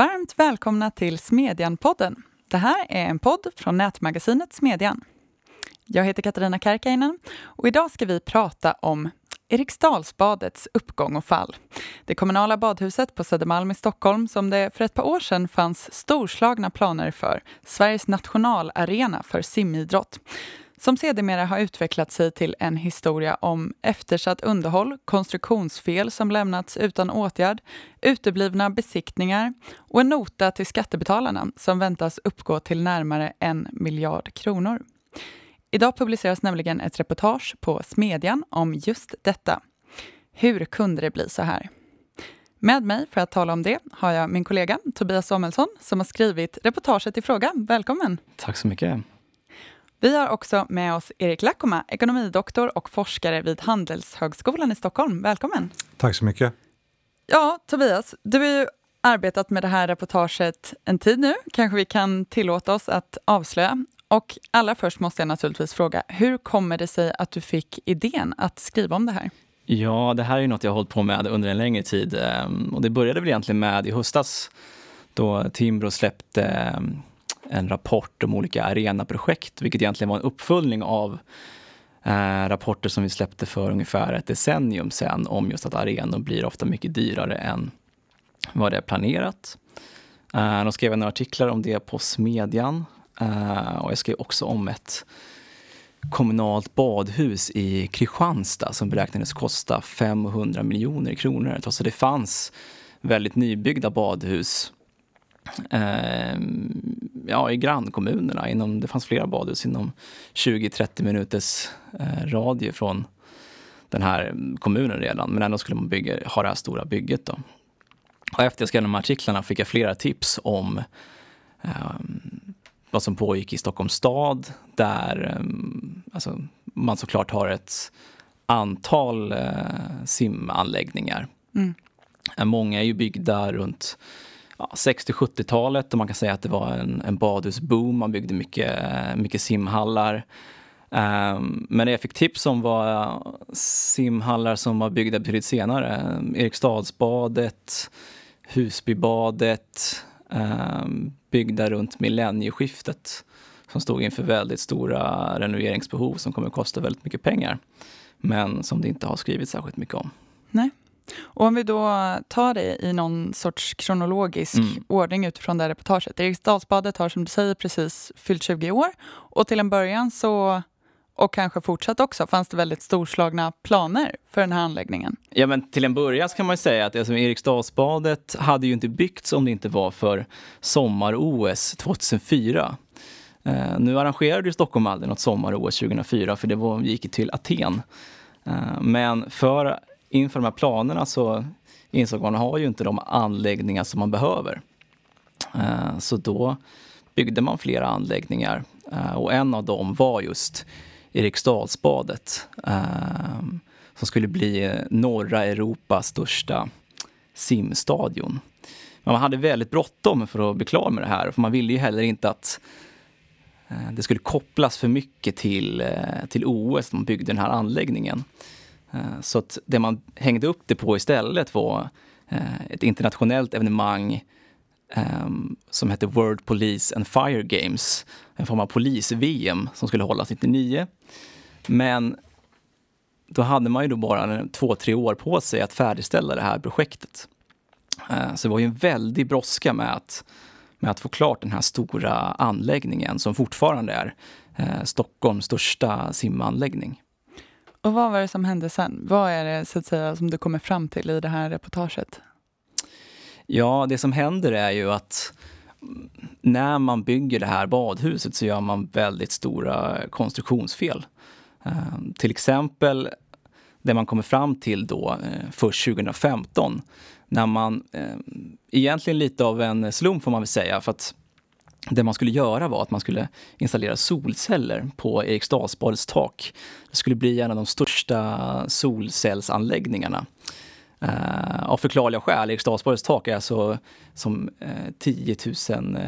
Varmt välkomna till Smedjan-podden. Det här är en podd från nätmagasinet Smedjan. Jag heter Katarina Karkainen och idag ska vi prata om Eriksdalsbadets uppgång och fall. Det kommunala badhuset på Södermalm i Stockholm som det för ett par år sedan fanns storslagna planer för, Sveriges nationalarena för simidrott som sedermera har utvecklat sig till en historia om eftersatt underhåll, konstruktionsfel som lämnats utan åtgärd, uteblivna besiktningar och en nota till skattebetalarna som väntas uppgå till närmare en miljard kronor. Idag publiceras nämligen ett reportage på Smedjan om just detta. Hur kunde det bli så här? Med mig för att tala om det har jag min kollega Tobias Samuelsson som har skrivit reportaget i fråga. Välkommen! Tack så mycket. Vi har också med oss Erik Lackoma, ekonomidoktor och forskare vid Handelshögskolan i Stockholm. Välkommen! Tack så mycket. Ja, Tobias, du har ju arbetat med det här reportaget en tid nu, kanske vi kan tillåta oss att avslöja. Och allra först måste jag naturligtvis fråga, hur kommer det sig att du fick idén att skriva om det här? Ja, det här är ju något jag har hållit på med under en längre tid. Ehm, och det började väl egentligen med i höstas då Timbro släppte ehm, en rapport om olika arenaprojekt, vilket egentligen var en uppföljning av eh, rapporter som vi släppte för ungefär ett decennium sedan om just att arenor blir ofta mycket dyrare än vad det är planerat. Eh, de skrev några artiklar om det på Smedjan eh, och jag skrev också om ett kommunalt badhus i Kristianstad som beräknades kosta 500 miljoner kronor trots att det fanns väldigt nybyggda badhus eh, ja, i grannkommunerna. Inom, det fanns flera badhus inom 20-30 minuters eh, radie från den här kommunen redan. Men ändå skulle man bygga, ha det här stora bygget. Då. Och efter jag skrev de här artiklarna fick jag flera tips om eh, vad som pågick i Stockholms stad där eh, alltså, man såklart har ett antal eh, simanläggningar. Mm. Många är ju byggda runt ja, 60-70-talet och man kan säga att det var en, en badhusboom. Man byggde mycket, mycket simhallar. Um, men det jag fick tips om var simhallar som var byggda betydligt senare. Ehm, Eriksdalsbadet, Husbybadet, um, byggda runt millennieskiftet som stod inför väldigt stora renoveringsbehov som kommer att kosta väldigt mycket pengar. Men som det inte har skrivits särskilt mycket om. Nej. Och om vi då tar det i någon sorts kronologisk mm. ordning utifrån det här reportaget. Eriksdalsbadet har som du säger precis fyllt 20 år och till en början så och kanske fortsatt också, fanns det väldigt storslagna planer för den här anläggningen? Ja, men till en början kan man säga att alltså, Eriksdalsbadet hade ju inte byggts om det inte var för sommar-OS 2004. Uh, nu arrangerade ju Stockholm aldrig något sommar-OS 2004 för det var, gick till Aten. Uh, men för inför de här planerna så insåg man att man har ju inte de anläggningar som man behöver. Eh, så då byggde man flera anläggningar eh, och en av dem var just Eriksdalsbadet eh, som skulle bli norra Europas största simstadion. Men man hade väldigt bråttom för att bli klar med det här för man ville ju heller inte att det skulle kopplas för mycket till, till OS när man byggde den här anläggningen. Eh, så att det man hängde upp det på istället var eh, ett internationellt evenemang ehm, som hette World Police and Fire Games. En form av polis-VM som skulle hållas 99. Men då hade man ju då bara två, tre år på sig att färdigställa det här projektet. Eh, så det var ju en väldig brådska med att, med att få klart den här stora anläggningen som fortfarande är Stockholms största simanläggning. Och vad var det som hände sen? Vad är det så att säga som du kommer fram till i det här reportaget? Ja, det som händer är ju att när man bygger det här badhuset så gör man väldigt stora konstruktionsfel. Uh, till exempel det man kommer fram till då uh, först 2015 när man, uh, egentligen lite av en slump får man väl säga, för att det man skulle göra var att man skulle installera solceller på Eriksdalsbadets tak. Det skulle bli en av de största solcellsanläggningarna. Uh, av förklarliga skäl, Eriksdalsbadets tak är alltså som uh, 10 000 uh,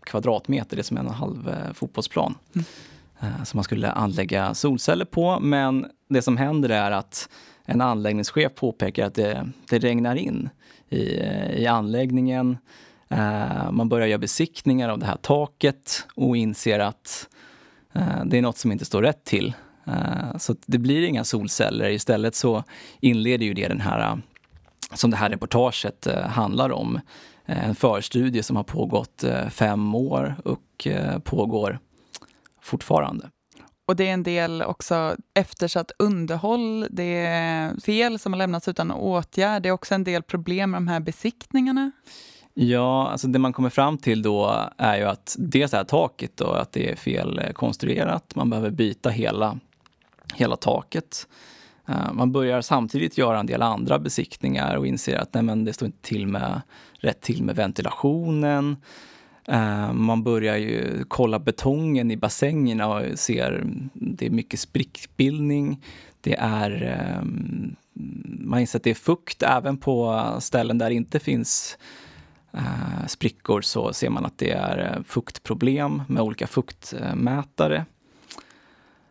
kvadratmeter, det är som en och en halv uh, fotbollsplan. Mm. Uh, som man skulle anlägga solceller på, men det som händer är att en anläggningschef påpekar att det, det regnar in i, i anläggningen Eh, Eh, man börjar göra besiktningar av det här taket och inser att eh, det är något som inte står rätt till. Eh, så det blir inga solceller. Istället så inleder ju det den här, som det här reportaget handlar om. En förstudie som har pågått fem år och pågår fortfarande. Och det är en del också eftersatt underhåll, det är fel som har lämnats utan åtgärd. Det är också en del problem med de här besiktningarna. Ja, alltså det man kommer fram till då är ju att dels det här taket då, att det är fel eh, konstruerat. Man behöver byta hela, hela taket. Eh, man börjar samtidigt göra en del andra besiktningar och inser att nej, men det står inte till med, rätt till med ventilationen. Eh, man börjar ju kolla betongen i bassängerna och ser det är mycket sprickbildning. Det är, man inser att det är fukt även på ställen där det inte finns eh, sprickor så ser man att det är eh, fuktproblem med olika fuktmätare.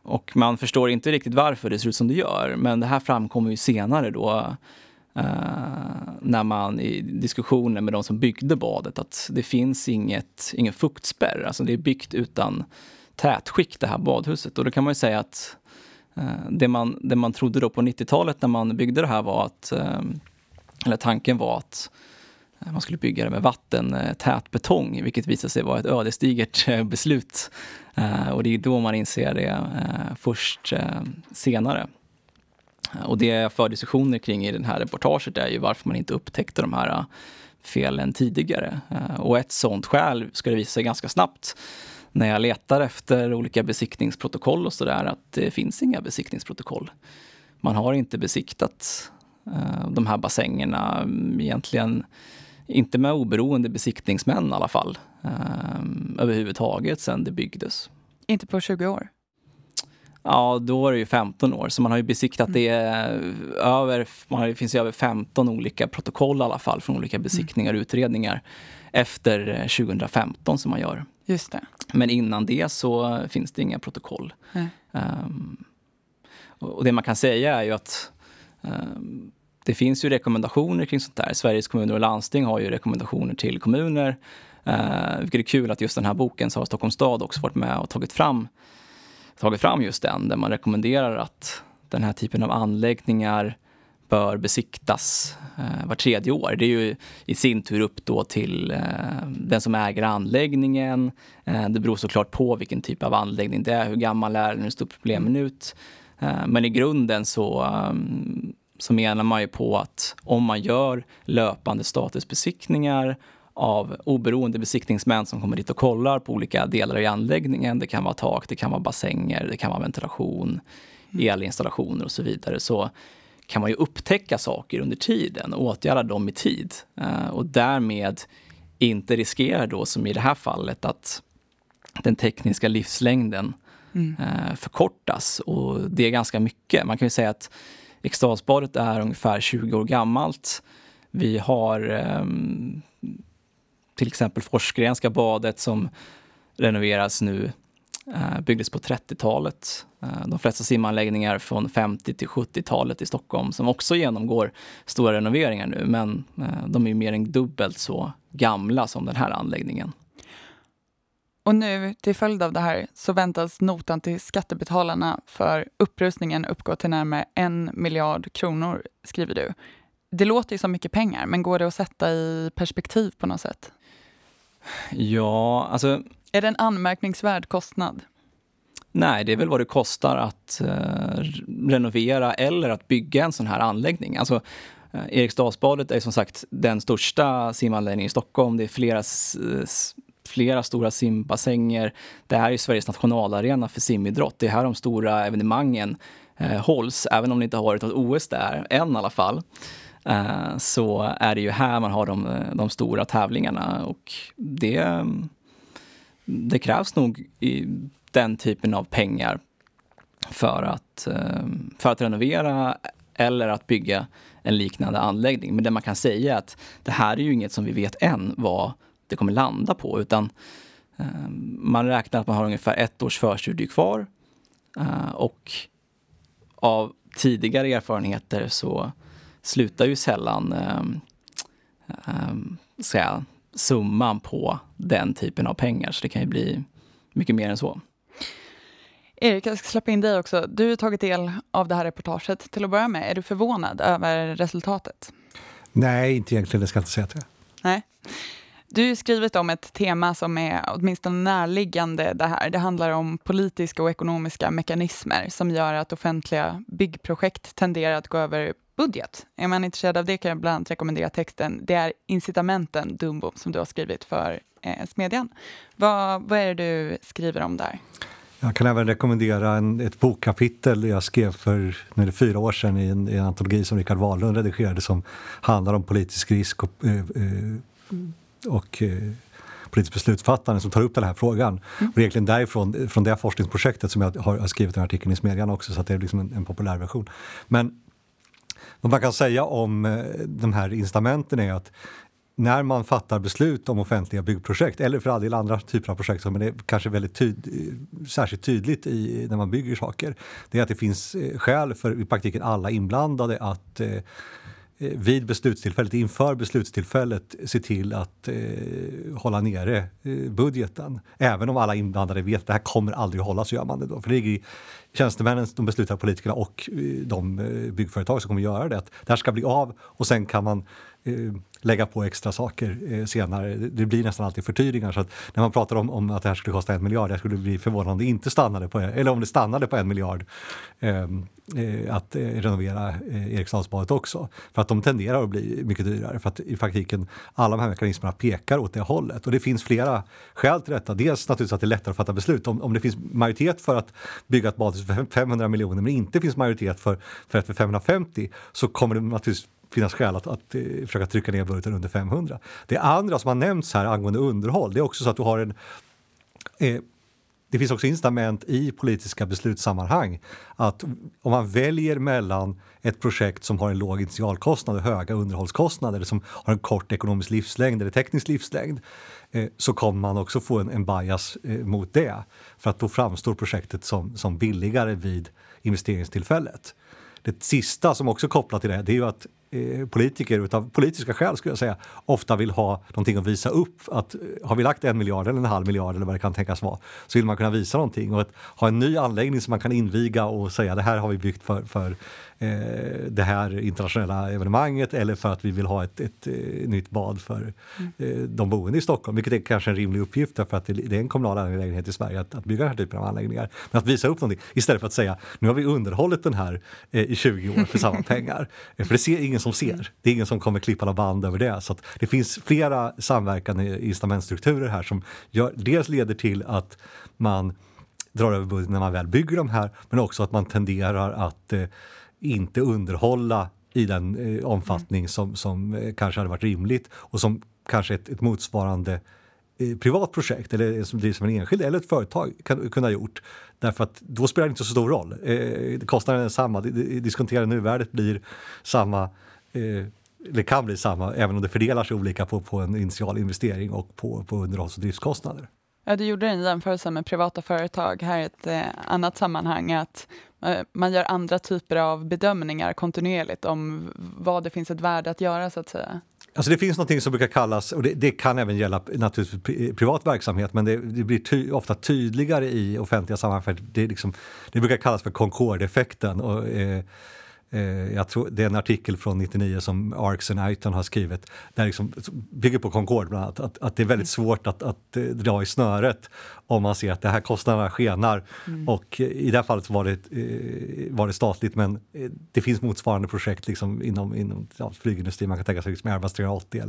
Och man förstår inte riktigt varför det ser ut som det gör, men det här framkommer ju senare då eh, när man i diskussioner med de som byggde badet att det finns inget, ingen fuktspärr. Alltså det är byggt utan tätskikt det här badhuset. Och då kan man ju säga att eh, det, man, det man trodde då på 90-talet när man byggde det här var att, eh, eller tanken var att Eh, man skulle bygga det med vattentät eh, betong, vilket visade sig vara ett ödesdigert eh, beslut. Och det är då man inser det först senare. Och det jag för diskussioner kring i det här reportaget är ju varför man inte upptäckte de här felen tidigare. Och ett sånt skäl ska det visa sig ganska snabbt när jag letar efter olika besiktningsprotokoll och sådär att det finns inga besiktningsprotokoll. Man har inte besiktat de här bassängerna mm, egentligen inte med oberoende besiktningsmän i alla fall överhuvudtaget sedan det byggdes. Inte på 20 år? Ja, då är det ju 15 år. Så man har ju besiktat mm. det över, man har, det finns ju över 15 olika protokoll i alla fall från olika besiktningar och utredningar efter 2015 som man gör. Just det. Men innan det så finns det inga protokoll. Um, och det man kan säga är ju att um, det finns ju rekommendationer kring sånt där. Sveriges kommuner och landsting har ju rekommendationer till kommuner. Eh, vilket är kul att just den här boken så har Stockholms stad också varit med och tagit fram tagit fram just den, där man rekommenderar att den här typen av anläggningar bör besiktas eh, var tredje år. Det är ju i sin tur upp då till eh, den som äger anläggningen. Eh, det beror såklart på vilken typ av anläggning det är, hur gammal är den, hur stort problemen ut. Eh, men i grunden så, um, så menar man ju på att om man gör löpande statusbesiktningar av oberoende besiktningsmän som kommer dit och kollar på olika delar i anläggningen. Det kan vara tak, det kan vara bassänger, det kan vara ventilation, mm. elinstallationer och så vidare. Så kan man ju upptäcka saker under tiden och åtgärda dem i tid. Uh, och därmed inte riskera då, som i det här fallet, att den tekniska livslängden mm. uh, förkortas. Och det är ganska mycket. Man kan ju säga att Extasbadet är ungefär 20 år gammalt. Vi har eh, till exempel Forsgrenska badet som renoveras nu eh, byggdes på 30-talet. Eh, de flesta simanläggningar från 50 till 70-talet i Stockholm som också genomgår stora renoveringar nu men eh, de är mer än dubbelt så gamla som den här anläggningen. Och nu, till följd av det här, så väntas notan till skattebetalarna för upprustningen uppgå till närmare en miljard kronor, skriver du. Det låter ju som mycket pengar, men går det att sätta i perspektiv på något sätt? Ja, alltså... Är det en anmärkningsvärd kostnad? Nej, det är väl vad det kostar att eh, renovera eller att bygga en sån här anläggning. Alltså, eh, Eriksdalsbadet är som sagt den största simanläggningen i Stockholm. Det är flera, flera stora simbassänger. Det här är Sveriges nationalarena för simidrott. Det är här de stora evenemangen eh, hålls, även om det inte har varit något OS där än i alla fall. Eh, så är det ju här man har de, eh, de stora tävlingarna och det, det krävs nog i den typen av pengar för att, eh, för att renovera eller att bygga en liknande anläggning. Men det man kan säga är att det här är ju inget som vi vet än vad det kommer landa på utan eh, man räknar att man har ungefär ett års förstudie kvar och av tidigare erfarenheter så slutar ju sällan eh, eh, säga, summan på den typen av pengar. Så det kan ju bli mycket mer än så. Erik, jag ska släppa in dig också. Du har tagit del av det här reportaget. Till att börja med, är du förvånad över resultatet? Nej, inte egentligen. Det ska jag inte säga till. Nej. Du har skrivit om ett tema som är åtminstone närliggande det här. Det handlar om politiska och ekonomiska mekanismer som gör att offentliga byggprojekt tenderar att gå över budget. Är man intresserad av det kan jag bland annat rekommendera texten Det är incitamenten, Dumbo, som du har skrivit för eh, Smedjan. Vad, vad är det du skriver om där? Jag kan även rekommendera en, ett bokkapitel jag skrev för nu det fyra år sedan i en, i en antologi som Rikard Wahlund redigerade som handlar om politisk risk och, eh, eh och eh, politiskt beslutsfattande som tar upp den här frågan. Mm. Och det egentligen därifrån, från det forskningsprojektet som jag har, skrivit den artikeln i Smedjan också, så det är liksom en, en populär version. Men vad man kan säga om eh, de här incitamenten är att när man fattar beslut om offentliga byggprojekt eller för all del andra typer av projekt som är kanske väldigt tyd, särskilt tydligt i, när man bygger saker, det är att det finns eh, skäl för i praktiken alla inblandade att eh, Eh, Eh, vid beslutstillfället, inför beslutstillfället, se till att eh, hålla nere eh, budgeten. Även om alla inblandade vet att det här kommer aldrig att hålla så gör man det då. För det ligger i tjänstemännen, de beslutande politikerna och eh, de eh, byggföretag som kommer göra det. Att det här ska bli av och sen kan man eh, Eh, lägga på extra saker eh, senare. Det blir nästan alltid förtydningar. Så att när man pratar om, om att det här skulle kosta en miljard, jag skulle bli förvånad om det inte stannade på, eller om det stannade på en miljard ehm, eh, att eh, renovera eh, Eriksdalsbadet också. För att de tenderar att bli mycket dyrare för att i praktiken alla de här mekanismerna pekar åt det hållet. Och det finns flera skäl till detta. Dels naturligtvis att det är lättare att fatta beslut. Om, om det finns majoritet för att bygga ett badhus för 500 miljoner men inte finns majoritet för, för ett för 550 så kommer det naturligtvis finnas skäl att, att eh, försöka trycka ner budgeten under 500. Det andra som har nämnts här angående underhåll, det är också så att du har en eh, det finns också incitament i politiska beslutssammanhang att om man väljer mellan ett projekt som har en låg initialkostnad och höga underhållskostnader eller som har en kort ekonomisk livslängd eller teknisk livslängd eh, så kommer man också få en, en bias eh, mot det. För att då framstår projektet som, som billigare vid investeringstillfället. Det sista som också är kopplat till det, det är ju att politiker utav politiska skäl skulle jag säga ofta vill ha någonting att visa upp. Att, eh, har vi lagt en miljard eller en halv miljard eller vad det kan tänkas vara så vill man kunna visa någonting och att ha en ny anläggning som man kan inviga och säga det här har vi byggt för, för eh, det här internationella evenemanget eller för att vi vill ha ett, ett, ett eh, nytt bad för mm. eh, de boende i Stockholm. Vilket är kanske en rimlig uppgift för att det, det är en kommunal angelägenhet i Sverige att, att, bygga den här typen av anläggningar. Men att visa upp någonting istället för att säga nu har vi underhållit den här eh, i 20 år för samma pengar. Eh, för det ser ingen som ser. Det är ingen som kommer klippa några band över det. Så det finns flera samverkande incitamentstrukturer här som gör, dels leder till att man drar över budgeten när man väl bygger de här men också att man tenderar att eh, inte underhålla i den eh, omfattning mm. som, som eh, kanske hade varit rimligt och som kanske ett, ett motsvarande eh, privat projekt eller som drivs som en enskild eller ett företag kan kunna ha gjort. Därför att då spelar det inte så stor roll. Eh, kostnaden är samma, diskonterade nuvärdet blir samma eh, det kan bli samma även om det fördelar sig olika på, på en initial investering och på, på underhålls och driftskostnader. Ja, du gjorde en jämförelse med privata företag här i ett eh, annat sammanhang, att eh, man gör andra typer av bedömningar kontinuerligt om vad det finns ett värde att göra så att säga. Alltså det finns något som brukar kallas, och det, det, kan även gälla naturligtvis privat verksamhet, men det, det blir ty, ofta tydligare i offentliga sammanhang. Det, liksom, det brukar kallas för Concorde-effekten. Och, eh, jag tror, det är en artikel från 99 som Arks and Iton har skrivit, där liksom, bygger på Concorde bland annat, att, att det är väldigt svårt att, att uh, dra i snöret om man ser att det här kostnaderna skenar. Mm. Och uh, i det här fallet var det, var det statligt men det finns motsvarande projekt liksom inom, inom ja, flygindustrin. Man kan tänka sig liksom Airbus 380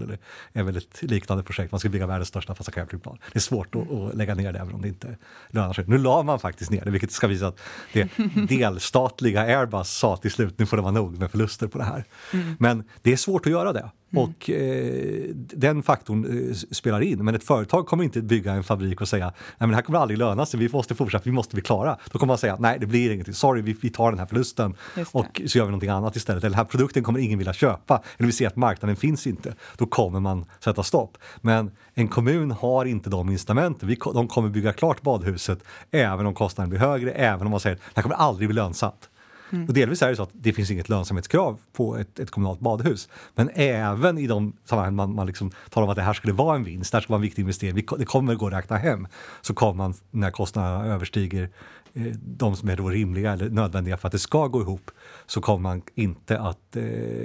eller ett liknande projekt. Man ska bygga världens största passagerarflygplan. Det är svårt mm. att, att, lägga ner det även om det inte lönar sig. Nu la man faktiskt ner det vilket ska visa att det delstatliga Airbus sa till slut får det vara nog med förluster på det här. Mm. Men det är svårt att göra det. Mm. Och eh, den faktorn eh, spelar in. Men ett företag kommer inte bygga en fabrik och säga nej men det här kommer aldrig löna sig, vi måste fortsätta, vi måste bli klara. Då kommer man säga nej det blir ingenting, sorry vi, vi tar den här förlusten och så gör vi någonting annat istället. Eller den här produkten kommer ingen vilja köpa. Eller vi ser att marknaden finns inte. Då kommer man sätta stopp. Men en kommun har inte de incitamenten. Vi, de kommer bygga klart badhuset även om kostnaden blir högre, även om man säger det här kommer aldrig bli lönsamt. Mm. Och delvis är det så att det finns inget lönsamhetskrav på ett, ett kommunalt badhus. Men även i de sammanhang man, man liksom talar om att det här skulle vara en vinst, det här skulle vara en viktig investering, det kommer gå att räkna hem, så kommer man när kostnaderna överstiger eh, de som är då rimliga eller nödvändiga för att det ska gå ihop så kommer man inte att eh,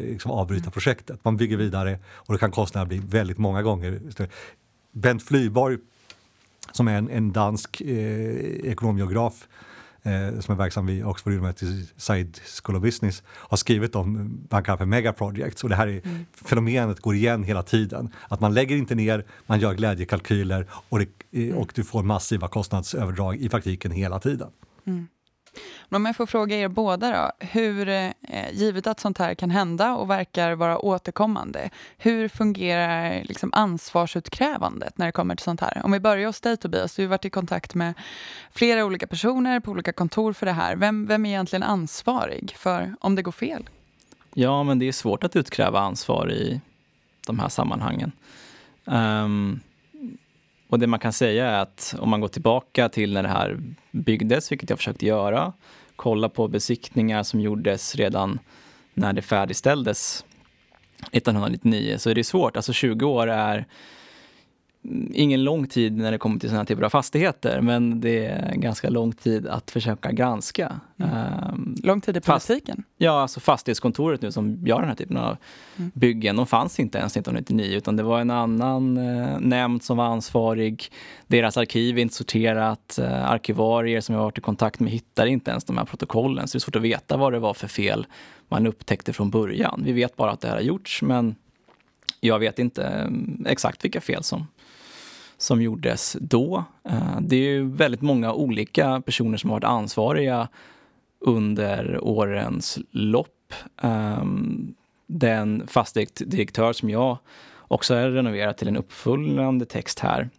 liksom avbryta mm. projektet. Man bygger vidare och då kan kostnaderna bli väldigt många gånger Bent Flyborg som är en, en dansk eh, ekonomgeograf eh, som är verksam vid Oxford University Side School of Business har skrivit om vad han kallar för megaprojects. Och det här är, mm. fenomenet går igen hela tiden. Att man lägger inte ner, man gör glädjekalkyler och, det, mm. och du får massiva kostnadsöverdrag i praktiken hela tiden. Mm. Men om jag får fråga er båda då, hur, eh, givet att sånt här kan hända och verkar vara återkommande, hur fungerar liksom ansvarsutkrävandet när det kommer till sånt här? Om vi börjar hos dig Tobias, du har varit i kontakt med flera olika personer på olika kontor för det här. Vem, vem är egentligen ansvarig för om det går fel? Ja, men det är svårt att utkräva ansvar i de här sammanhangen. Um, och det man kan säga är att om man går tillbaka till när det här byggdes, vilket jag försökte göra, kolla på besiktningar som gjordes redan när det färdigställdes 1999, så är det svårt. Alltså 20 år är ingen lång tid när det kommer till sådana typer av fastigheter, men det är ganska lång tid att försöka granska. Mm. Um, lång tid i politiken? Fast, ja, alltså fastighetskontoret nu som gör den här typen av mm. byggen, de fanns inte ens 1999 utan det var en annan uh, nämnd som var ansvarig. Deras arkiv är inte sorterat. Uh, arkivarier som jag varit i kontakt med hittar inte ens de här protokollen, så det är svårt att veta vad det var för fel man upptäckte från början. Vi vet bara att det här har gjorts, men jag vet inte um, exakt vilka fel som som gjordes då. Eh, det är ju väldigt många olika personer som har varit ansvariga under årens lopp. Ehm, den fastighetsdirektör som jag också har renoverat till en uppföljande text här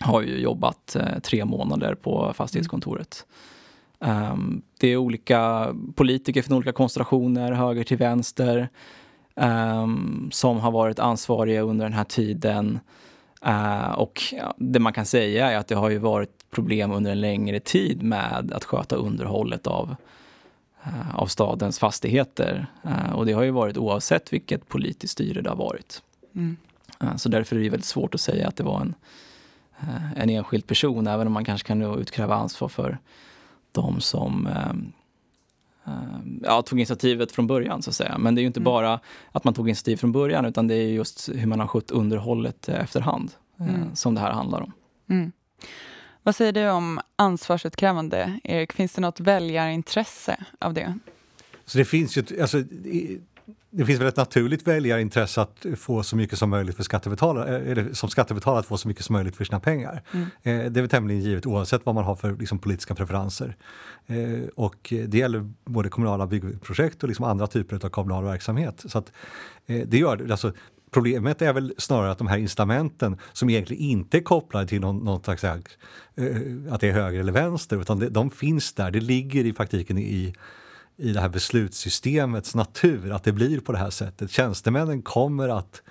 har ju jobbat eh, tre månader på fastighetskontoret. Um, det är olika politiker från olika konstellationer, höger till vänster, um, som har varit ansvariga under den här tiden. Uh, och ja, det man kan säga är att det har ju varit problem under en längre tid med att sköta underhållet av, uh, av stadens fastigheter. Uh, och det har ju varit oavsett vilket politiskt styre det har varit. Mm. så därför är det väldigt svårt att säga att det var en, en enskild person, även om man kanske kan utkräva ansvar för de som ja, tog initiativet från början så att säga. Men det är ju inte mm. bara att man tog initiativ från början utan det är just hur man har skött underhållet eh, efterhand eh, mm. som det här handlar om. Mm. Vad säger du om ansvarsutkrävande, Erik? Finns det något väljarintresse av det? Så det finns ju, alltså, det finns väl ett naturligt väljarintresse att få så mycket som möjligt för skattebetalare, eh, eller som skattebetalare att få så mycket som möjligt för sina pengar. Mm. Eh, det är väl tämligen givet oavsett vad man har för liksom, politiska preferenser. Eh, och det gäller både kommunala byggprojekt och liksom andra typer av kommunal verksamhet. Så att, det gör, alltså, Problemet är väl snarare att de här incitamenten som egentligen inte är kopplade till någon, någon slags, att det är höger eller vänster, utan det, de finns där, det ligger i praktiken i i det här beslutssystemets natur att det blir på det här sättet. Tjänstemännen kommer att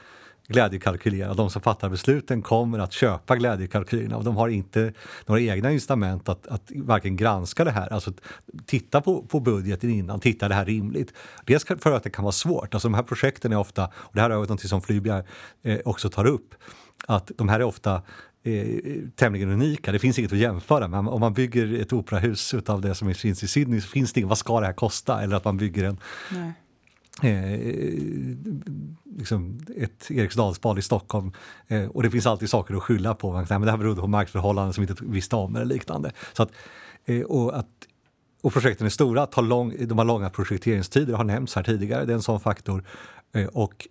glädjekalkylera. De som fattar besluten kommer att köpa glädjekalkylerna och de har inte några egna incitament att, att varken granska det här, alltså titta på, på budgeten innan, titta är det här rimligt? Dels för att det kan vara svårt, alltså de här projekten är ofta, och det här är något som Flybjerg eh, också tar upp, att de här är ofta eh, tämligen unika. Det finns inget att jämföra med. Om man bygger ett operahus av det som finns i Sydney så finns det inget, vad ska det här kosta? Eller att man bygger en eh, liksom ett Eriksdalsbad i Stockholm eh, och det finns alltid saker att skylla på. Man kan, men det här berodde på markförhållanden som vi inte visste om eller liknande. Så att, eh, och, att, och projekten är stora, tar lång, de har långa projekteringstider, har nämnts här tidigare, det är en sån faktor. Eh, och,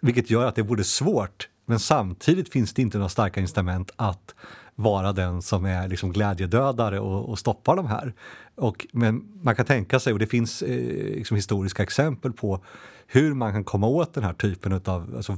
vilket gör att det både svårt men samtidigt finns det inte några starka incitament att vara den som är liksom glädjedödare och, och stoppar de här. Och, men man kan tänka sig, och det finns eh, liksom historiska exempel på hur man kan komma åt den här typen av alltså,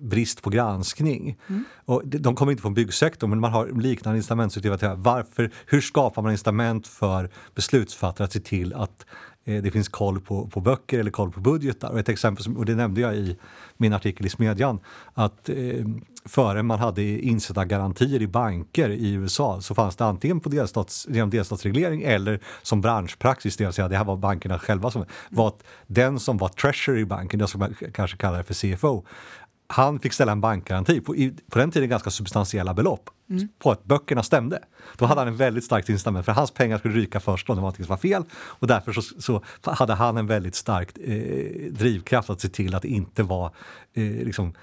brist på granskning. Mm. Och de kommer inte från byggsektorn, men man har liknande incitamentsutgivare. Varför, hur skapar man incitament för beslutsfattare att se till att Eh, det finns koll på, på böcker eller koll på budgetar. Och ett exempel, som, och det nämnde jag i min artikel i Smedjan, att eh, före man hade insättargarantier i banker i USA så fanns det antingen på delstats, genom delstatsreglering eller som branschpraxis, det vill säga det här var bankerna själva som var att den som var treasury i banken, det som man kanske kallar det för CFO, han fick ställa en bankgaranti på, på den tiden ganska substantiella belopp mm. på att böckerna stämde. Då hade han en väldigt starkt incitament för hans pengar skulle ryka först om det var något som var fel och därför så, så hade han en väldigt stark eh, drivkraft att se till att det inte var eh, liksom,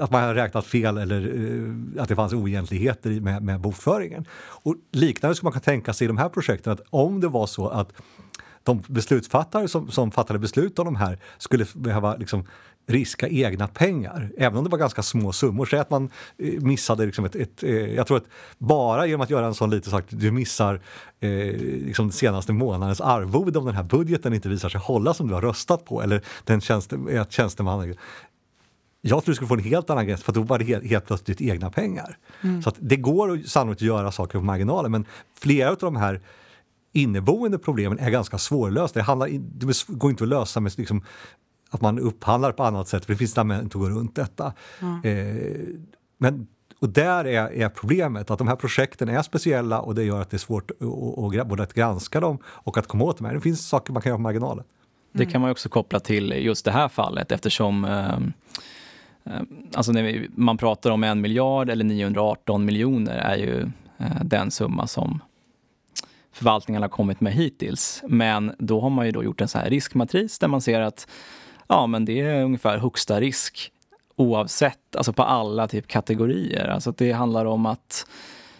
att man hade räknat fel eller uh, att det fanns oegentligheter med, med bokföringen. Och liknande skulle man kunna tänka sig i de här projekten att om det var så att de beslutsfattare som, som fattade beslut om de här skulle behöva liksom riska egna pengar, även om det var ganska små summor. Säg att man eh, missade liksom ett, ett eh, jag tror att bara genom att göra en sån liten sak, du missar eh, liksom senaste månadens arvode om den här budgeten inte visar sig hålla som du har röstat på eller den tjänste, att jag tror du skulle få en helt annan gräns för då var det helt, helt plötsligt egna pengar. Mm. Så det går att sannolikt att göra saker på marginalen men flera av de här inneboende problemen är ganska svårlösta. Det, handlar, det går inte att lösa med liksom, att man upphandlar på annat sätt, för det finns incitament att gå runt detta. Mm. Eh, men, och där är, är, problemet, att de här projekten är speciella och det gör att det är svårt att, både att granska dem och att komma åt dem. Det finns saker man kan göra på marginalen. Det kan man också koppla till just det här fallet eftersom eh, eh, Alltså när vi, man pratar om en miljard eller 918 miljoner är ju eh, den summa som förvaltningarna har kommit med hittills. Men då har man ju då gjort en så här riskmatris där man ser att ja, men det är ungefär högsta risk oavsett, alltså på alla typ kategorier. Alltså det handlar om att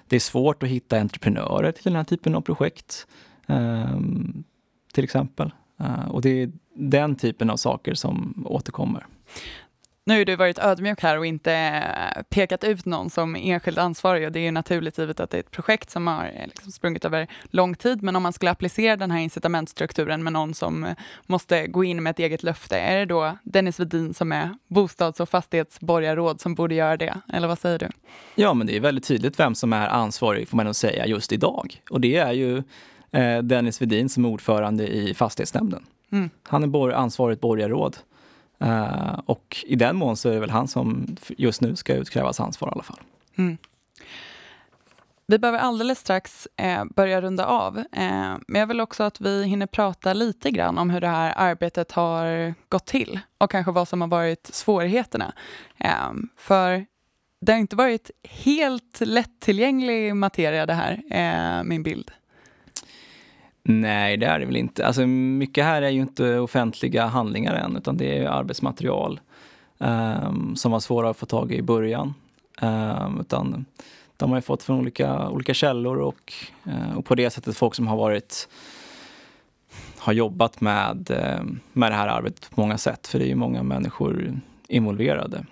det är svårt att hitta entreprenörer till den här typen av projekt. Um, till exempel. Uh, och det är den typen av saker som återkommer. Nu har du varit ödmjuk här och inte eh, pekat ut någon som enskild ansvarig och det är naturligt givet att det är ett projekt som har eh, liksom sprungit över lång tid. Men om man skulle applicera den här incitamentstrukturen med någon som eh, måste gå in med ett eget löfte, är det då Dennis Vedin som är bostads och fastighetsborgarråd som borde göra det? Eller vad säger du? Ja, men det är väldigt tydligt vem som är ansvarig, får man nog säga, just idag. Och det är ju Dennis Vedin som är ordförande i fastighetsnämnden. Mm. Han är ansvarigt borgarråd. Uh, och i den mån så är det väl han som just nu ska utkrävas ansvar i alla fall. Mm. Vi behöver alldeles strax eh, börja runda av, eh, men jag vill också att vi hinner prata lite grann om hur det här arbetet har gått till och kanske vad som har varit svårigheterna. Eh, för det har inte varit helt lättillgänglig materia det här, eh, min bild. Nej, det är det väl inte. Alltså, mycket här är ju inte offentliga handlingar än, utan det är arbetsmaterial um, som var svåra att få tag i i början. Um, utan de har ju fått från olika, olika källor och, uh, och på det sättet folk som har varit har jobbat med, uh, med det här arbetet på många sätt, för det är ju många människor involverade.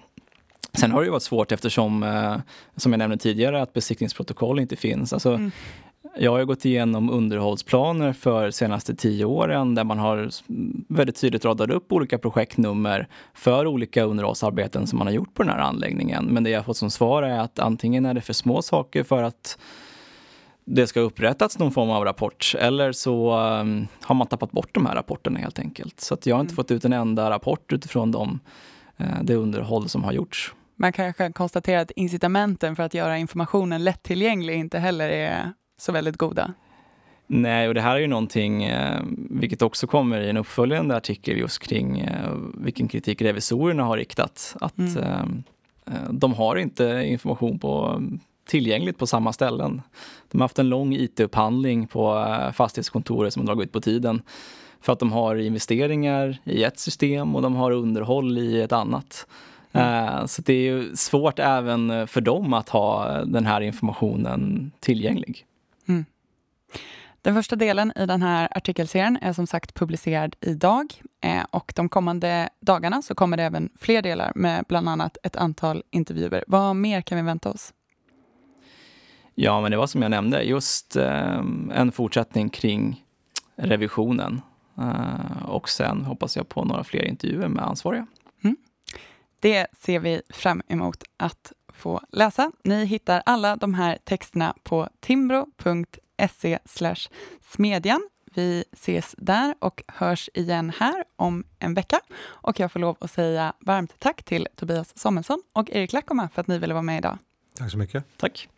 Sen har det ju varit svårt eftersom, uh, som jag nämnde tidigare, att besiktningsprotokoll inte finns. Alltså, mm. Jag har gått igenom underhållsplaner för senaste tio åren där man har väldigt tydligt radat upp olika projektnummer för olika underhållsarbeten som man har gjort på den här anläggningen. Men det jag fått som svar är att antingen är det för små saker för att det ska upprättats någon form av rapport eller så um, har man tappat bort de här rapporterna helt enkelt. Så jag har inte mm. fått ut en enda rapport utifrån de, uh, det underhåll som har gjorts. Man kanske konstatera att incitamenten för att göra informationen lättillgänglig inte heller är så väldigt goda. Nej, och det här är ju någonting, eh, vilket också kommer i en uppföljande artikel just kring eh, vilken kritik revisorerna har riktat. Att mm. eh, de har inte information på, tillgängligt på samma ställen. De har haft en lång IT-upphandling på fastighetskontoret som har dragit ut på tiden. För att de har investeringar i ett system och de har underhåll i ett annat. Mm. Så det är ju svårt även för dem att ha den här informationen tillgänglig. Den första delen i den här artikelserien är som sagt publicerad idag eh, och de kommande dagarna så kommer det även fler delar med bland annat ett antal intervjuer. Vad mer kan vi vänta oss? Ja, men det var som jag nämnde, just eh, en fortsättning kring revisionen. Eh, och sen hoppas jag på några fler intervjuer med ansvariga. Mm. Det ser vi fram emot att få läsa. Ni hittar alla de här texterna på timbro.se smedjan. vi ses där och hörs igen här om en vecka. Och jag får lov att säga varmt tack till Tobias Samuelsson och Erik Lackoma för att ni ville vara med idag. Tack så mycket. Tack.